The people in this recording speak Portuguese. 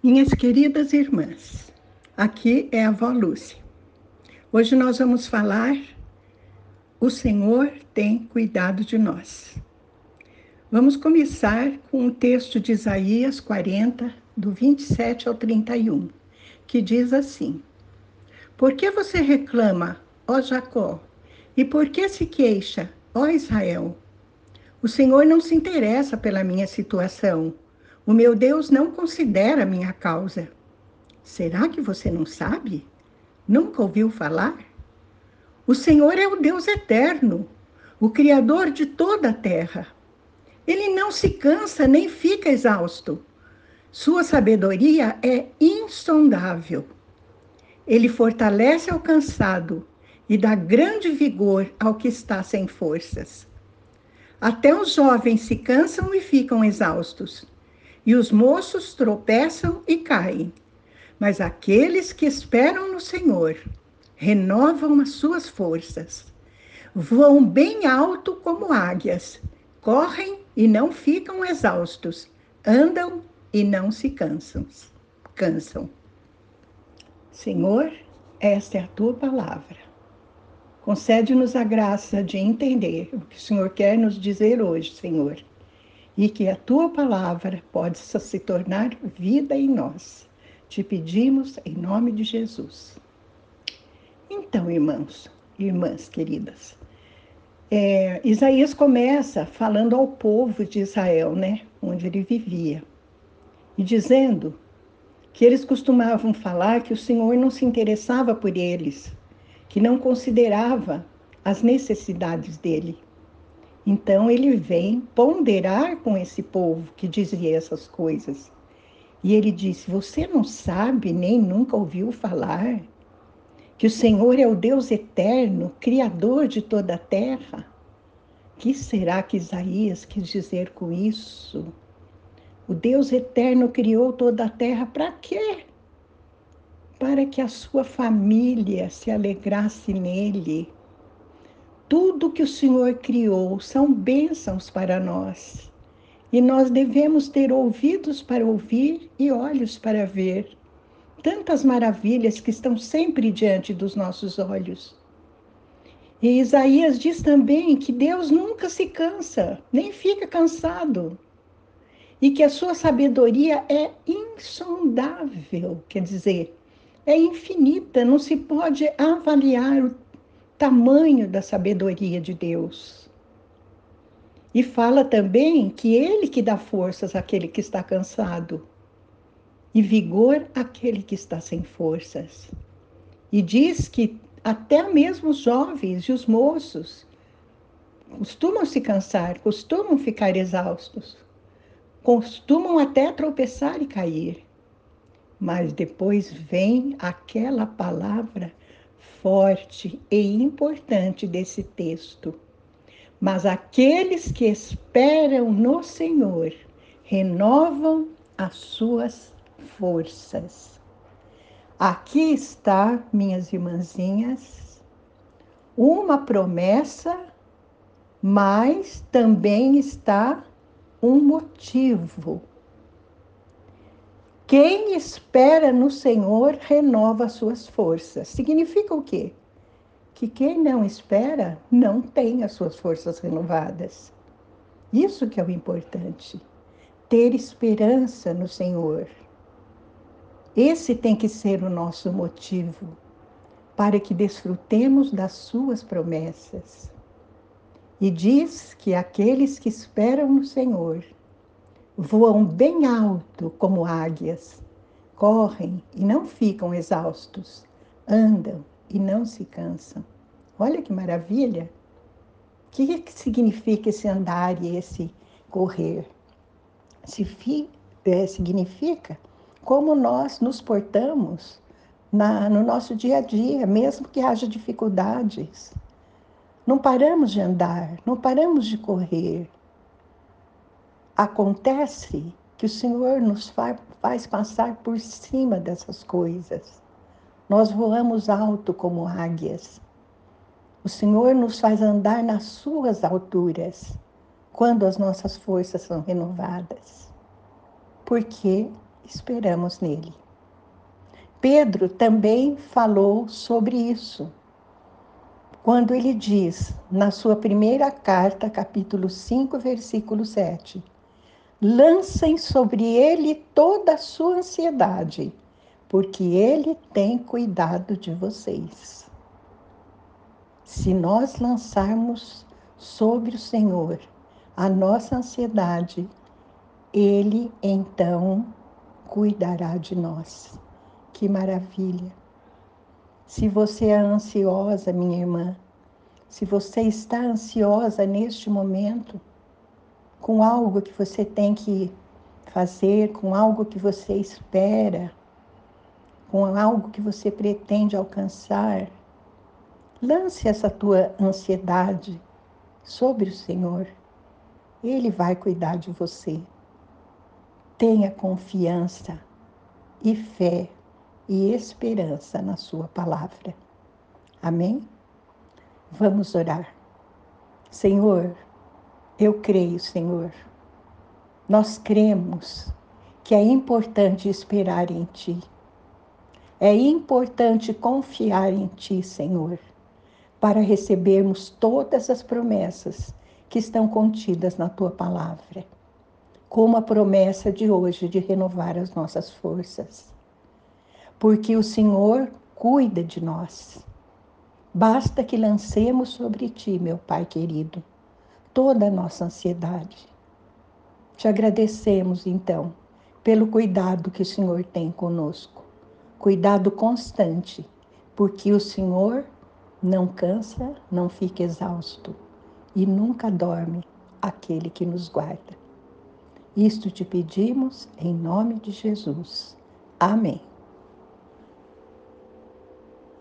Minhas queridas irmãs, aqui é a avó Lúcia. Hoje nós vamos falar O Senhor tem cuidado de nós. Vamos começar com o texto de Isaías 40, do 27 ao 31, que diz assim: Por que você reclama, ó Jacó? E por que se queixa, ó Israel? O Senhor não se interessa pela minha situação o meu Deus não considera minha causa. Será que você não sabe? Nunca ouviu falar? O Senhor é o Deus eterno, o Criador de toda a terra. Ele não se cansa nem fica exausto. Sua sabedoria é insondável. Ele fortalece ao cansado e dá grande vigor ao que está sem forças. Até os jovens se cansam e ficam exaustos e os moços tropeçam e caem. Mas aqueles que esperam no Senhor renovam as suas forças. Voam bem alto como águias, correm e não ficam exaustos, andam e não se cansam. Cansam. Senhor, esta é a tua palavra. Concede-nos a graça de entender o que o Senhor quer nos dizer hoje, Senhor e que a tua palavra possa se tornar vida em nós. Te pedimos em nome de Jesus. Então, irmãos, irmãs queridas, é, Isaías começa falando ao povo de Israel, né, onde ele vivia, e dizendo que eles costumavam falar que o Senhor não se interessava por eles, que não considerava as necessidades dele. Então ele vem ponderar com esse povo que dizia essas coisas. E ele disse: Você não sabe nem nunca ouviu falar que o Senhor é o Deus eterno, Criador de toda a terra? Que será que Isaías quis dizer com isso? O Deus eterno criou toda a terra para quê? Para que a sua família se alegrasse nele tudo que o Senhor criou são bênçãos para nós. E nós devemos ter ouvidos para ouvir e olhos para ver. Tantas maravilhas que estão sempre diante dos nossos olhos. E Isaías diz também que Deus nunca se cansa, nem fica cansado. E que a sua sabedoria é insondável, quer dizer, é infinita, não se pode avaliar o tamanho da sabedoria de Deus. E fala também que Ele que dá forças àquele que está cansado e vigor àquele que está sem forças. E diz que até mesmo os jovens e os moços costumam se cansar, costumam ficar exaustos, costumam até tropeçar e cair. Mas depois vem aquela palavra forte e importante desse texto. Mas aqueles que esperam no Senhor renovam as suas forças. Aqui está, minhas irmãzinhas, uma promessa, mas também está um motivo quem espera no Senhor renova suas forças. Significa o quê? Que quem não espera não tem as suas forças renovadas. Isso que é o importante. Ter esperança no Senhor. Esse tem que ser o nosso motivo para que desfrutemos das suas promessas. E diz que aqueles que esperam no Senhor voam bem alto como águias, correm e não ficam exaustos, andam e não se cansam. Olha que maravilha! O que, que significa esse andar e esse correr? Se é, significa como nós nos portamos na, no nosso dia a dia, mesmo que haja dificuldades. Não paramos de andar, não paramos de correr, Acontece que o Senhor nos faz passar por cima dessas coisas. Nós voamos alto como águias. O Senhor nos faz andar nas suas alturas quando as nossas forças são renovadas. Porque esperamos nele. Pedro também falou sobre isso, quando ele diz, na sua primeira carta, capítulo 5, versículo 7, lancem sobre ele toda a sua ansiedade, porque ele tem cuidado de vocês. Se nós lançarmos sobre o Senhor a nossa ansiedade, ele então cuidará de nós. Que maravilha! Se você é ansiosa, minha irmã, se você está ansiosa neste momento, com algo que você tem que fazer, com algo que você espera, com algo que você pretende alcançar, lance essa tua ansiedade sobre o Senhor. Ele vai cuidar de você. Tenha confiança e fé e esperança na Sua palavra. Amém? Vamos orar. Senhor, eu creio, Senhor. Nós cremos que é importante esperar em Ti. É importante confiar em Ti, Senhor, para recebermos todas as promessas que estão contidas na Tua palavra, como a promessa de hoje de renovar as nossas forças. Porque o Senhor cuida de nós. Basta que lancemos sobre Ti, meu Pai querido toda a nossa ansiedade. Te agradecemos, então, pelo cuidado que o Senhor tem conosco, cuidado constante, porque o Senhor não cansa, não fica exausto e nunca dorme aquele que nos guarda. Isto te pedimos em nome de Jesus. Amém.